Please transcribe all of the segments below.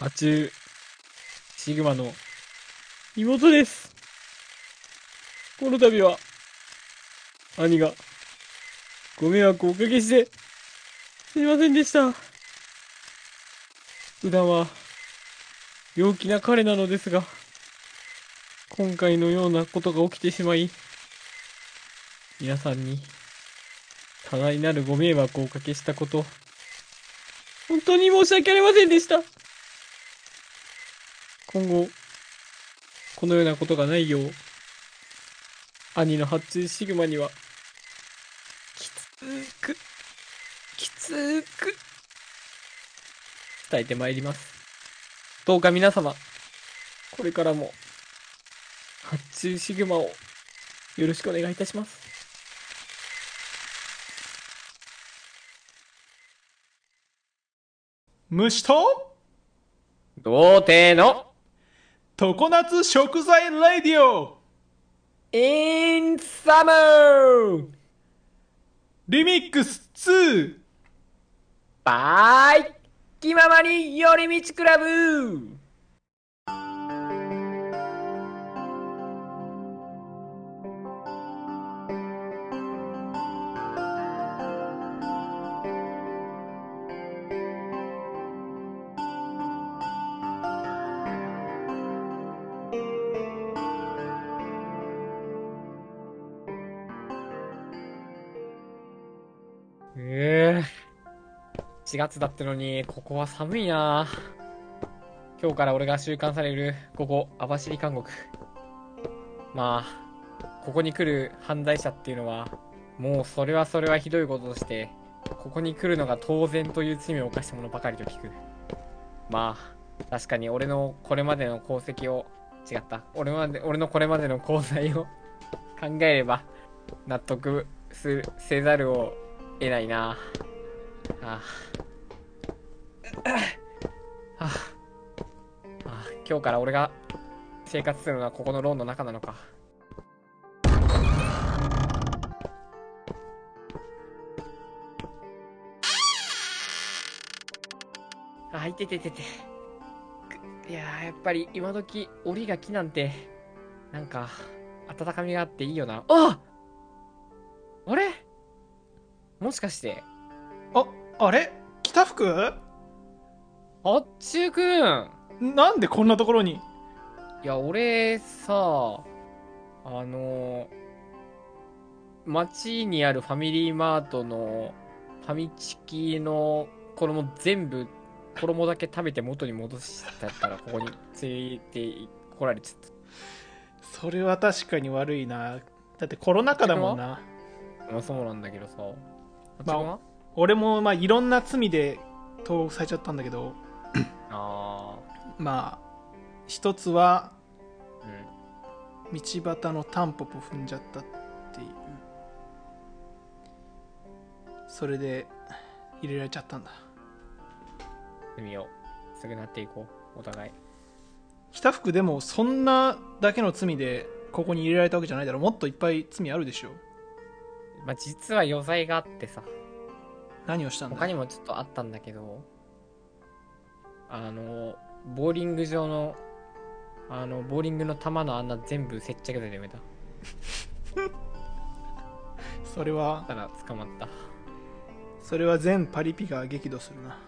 アチュー、シグマの妹です。この度は、兄が、ご迷惑をおかけして、すいませんでした。普段は、陽気な彼なのですが、今回のようなことが起きてしまい、皆さんに、多大なるご迷惑をおかけしたこと、本当に申し訳ありませんでした。今後、このようなことがないよう、兄の発注シグマには、きつく、きつく、伝えてまいります。どうか皆様、これからも、発注シグマを、よろしくお願いいたします。虫と童貞の、常夏食材レディオ。インサマーリミックス2バイ。気ままに寄り道クラブええ4月だってのに、ここは寒いな今日から俺が収監される、ここ、網走監獄。まあ、ここに来る犯罪者っていうのは、もうそれはそれはひどいこととして、ここに来るのが当然という罪を犯した者ばかりと聞く。まあ、確かに俺のこれまでの功績を、違った。俺まで、俺のこれまでの功罪を考えれば、納得する、せざるを得ないな。あ。あ。あ。ああ今日から俺が生活するのはここのローンの中なのか。あいてててて。いややっぱり今時檻が木なんてなんか温かみがあっていいよな。ああもしかして。あ、あれ？北福？あっちゅうくん。なんでこんなところに？いや、俺さ、あの、街にあるファミリーマートのファミチキの衣全部、衣だけ食べて元に戻したから、ここに連れてこられちゃっそれは確かに悪いな。だってコロナ禍だもんな。た。まあそうなんだけどさ。あっちくんは俺もまあいろんな罪で投獄されちゃったんだけどあまあ一つはあ、うん。道端のタンポポ踏んじゃったっていう。それで入れられちゃったんだ。罪を償っていこう、お互い。北福でもそんなだけの罪でここに入れられたわけじゃないだろもっといっぱい罪あるでしょまあ実は余罪があってさ。何をしたんだ？他にもちょっとあったんだけど、あの、ボーリング場の、あの、ボーリングの球の穴全部接着剤で埋めた。それは？たら捕まった。それは全パリピが激怒するな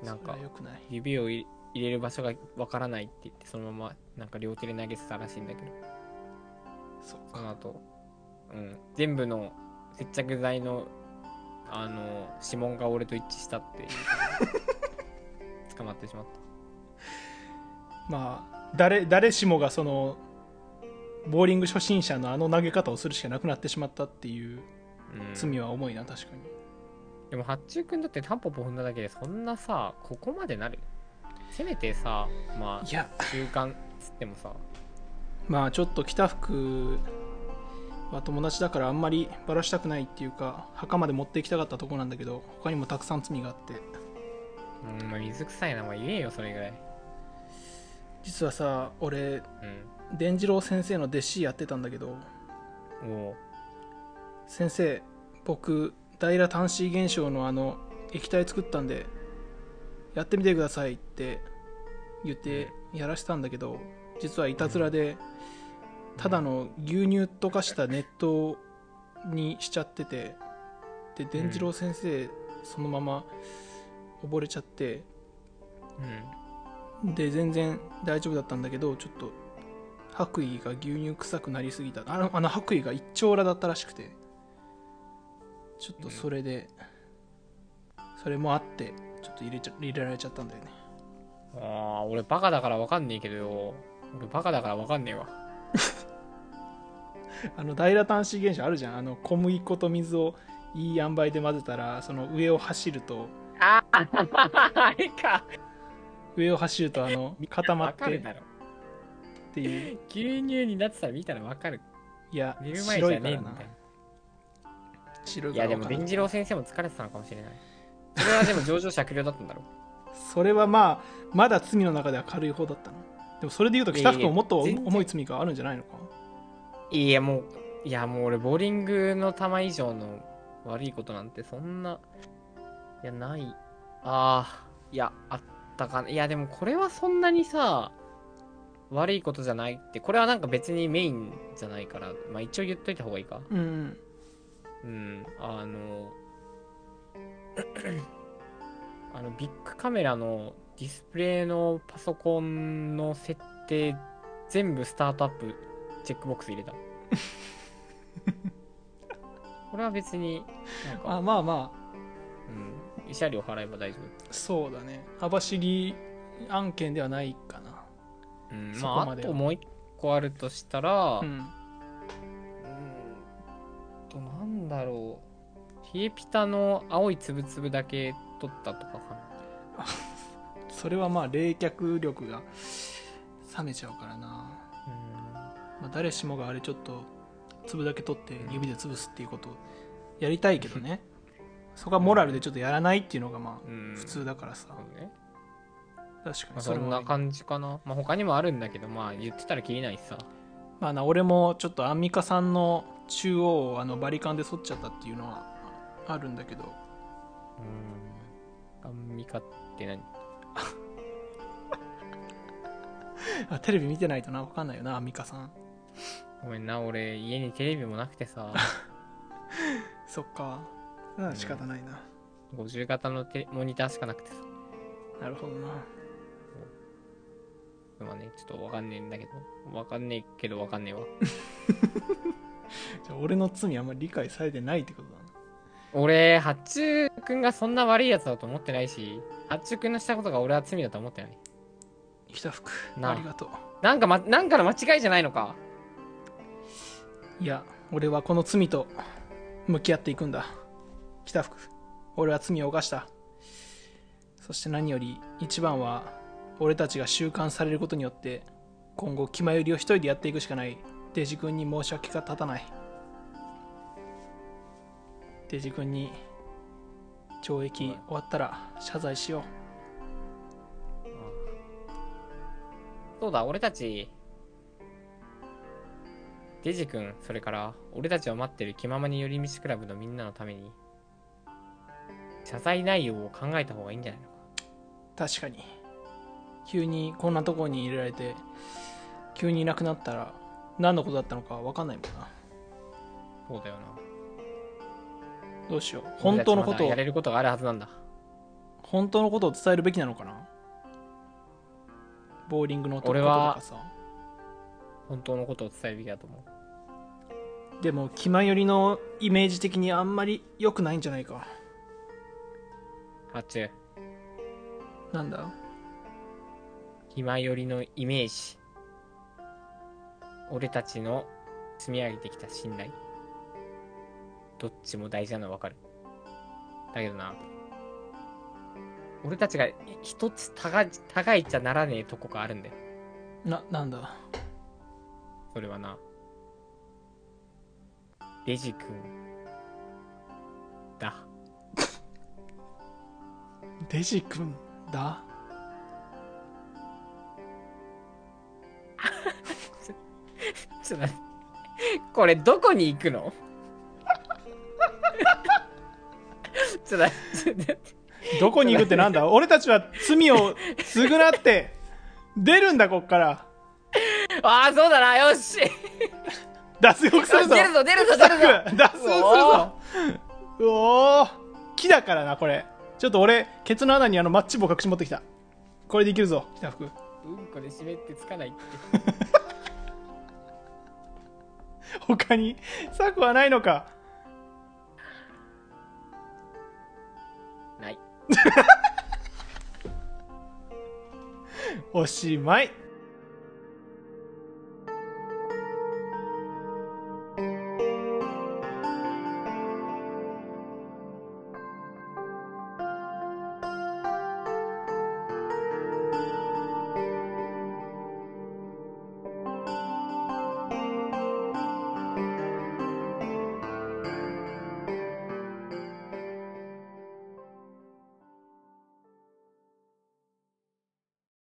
うん。なんかそれは、よくない指を入入れる場所がわからないって言って、そのまま、なんか両手で投げてたらしいんだけど、そうその後、うん、全部の接着剤の、あの、指紋が俺と一致したっていう。捕まってしまった。まあ誰誰しもがそのボーリング初心者のあの投げ方をするしかなくなってしまったっていううん、罪は重いな確かに。でも、八中くんだってタンポポ踏んだだけで、そんなさ、ここまでなる？せめてさ、まあ、いや。習慣つってもさ、まあちょっと北福は友達だからあんまりバラしたくないっていうか墓まで持っていきたかったとこなんだけど他にもたくさん罪があってうん、まあ、水臭いな、まあ、言えよ、それぐらい。実はさ俺うん。伝次郎先生の弟子やってたんだけど先生僕大羅端子現象のあの液体作ったんでやってみてくださいって言ってやらせたんだけど実はいたずらでただの牛乳溶かした熱湯にしちゃっててで伝次郎先生そのまま溺れちゃってうん。で全然大丈夫だったんだけどちょっと白衣が牛乳臭くなりすぎたあのあの白衣が一丁羅だったらしくてちょっとそれで、それもあってちょっと入れちゃ入れられちゃったんだよねああ、俺バカだからわかんねえけどよ。俺バカだからわかんねえわ。あの大羅端子現象あるじゃん。あの小麦粉と水をいい塩梅で混ぜたらその上を走ると。ああ、あれか。上を走るとあの固まって。っ。ていう。牛乳になってたら見たらわかる。いや寝る前じ白いからな。ゃねえんだよ。いや、でも、伝次郎先生も疲れてたのかもしれない。それはでも上場酌量だったんだろそれはまあまだ罪の中では軽い方だったの。でもそれで言うと北福ももっと重い罪があるんじゃないのか？いや、もう、いや、もう俺、ボーリングの球以上の悪いことなんて、そんな、いや、ない。ああ、いや、あったかな。いや、でもこれはそんなにさ、悪いことじゃないって、これはなんか別にメインじゃないから、まあ一応言っといた方がいいか。うんうん、あの、あの、ビッグカメラのディスプレイのパソコンの設定、全部スタートアップチェックボックス入れた。これは別に、なんか、あまあまうん、慰謝料払えば大丈あそうだね。網走案件ではないかな。夫。うん、そまあ、こまでは。あともう一個あるとしたら、ううん。んと、なんだろう。冷えピタの青いつぶつぶだけ取ったとかかな。それはまあ冷却力が冷めちゃうからな、うんまあ、誰しもがあれちょっと粒だけ取って指で潰すっていうことをやりたいけどね そこはモラルでちょっとやらないっていうのがまあうん普通だからさそうね。確かにそれもな感じかな。まあ、他にもあるんだけど、まあ、言ってたらきりないしさ。まあな俺もちょっとアンミカさんの中央をあのバリカンで剃っちゃったっていうのはあるんだけどうん。アンミカって何？あテレビ見てないとな分かんないよなアンミカさんごめんな、俺、家にテレビもなくてさ、そっか。うん仕方ないな、50型のテモニターしかなくてさ。なるほどな。まあね、ちょっとわかんねえんだけど、わかんねえけどわかんねえわ。じゃあ俺の罪あんまり理解されてないってことだな。俺、八中くんがそんな悪いやつだと思ってないし、八中くんのしたことが俺は罪だと思ってない。北福なあ。ありがとう。なんかま、なんかの間違いじゃないのかいや俺はこの罪と向き合っていくんだ。北福。俺は罪を犯した。そして何より一番は俺たちが収監されることによって今後気まよりを一人でやっていくしかない。デジ君に申し訳が立たない。デジ君に懲役終わったら謝罪しよう。そうだ、俺たち、デジ君、それから、俺たちを待ってる気ままに寄り道クラブのみんなのために、謝罪内容を考えた方がいいんじゃないのか？う確かに急にこんなところに入れられて急にいなくなったら何のことだったのか分かんないもんなそうだよな。どうしよう本当のことをやれることがあるはずなんだ。本当のことを伝えるべきなのかな？ボーリングのこと俺はとかさ本当のことを伝えるべきだと思う。でも気まよりのイメージ的にあんまり良くないんじゃないか八中、なんだ？暇よりのイメージ。俺たちの積み上げてきた信頼。どっちも大事なのはわかる。だけどな、俺たちが一つ高い高いっちゃならねえとこがあるんだよ。ななんだ？それはな。デジ君だ。デジ君だ？ちょっと待って。これどこに行くの？ちょっと待ってちょっと待って。どこに行くってなんだ？俺たちは罪を償って出るんだこっから ああ、そうだな、よし脱獄するぞ。出るぞ、出るぞ、出るぞ。脱獄するぞ。うおー。木だからなこれ。ちょっと俺ケツの穴にあのマッチ棒隠し持ってきた。これでいけるぞ北福。うんこで湿ってつかないって。他に策はないのか。ない。おしまい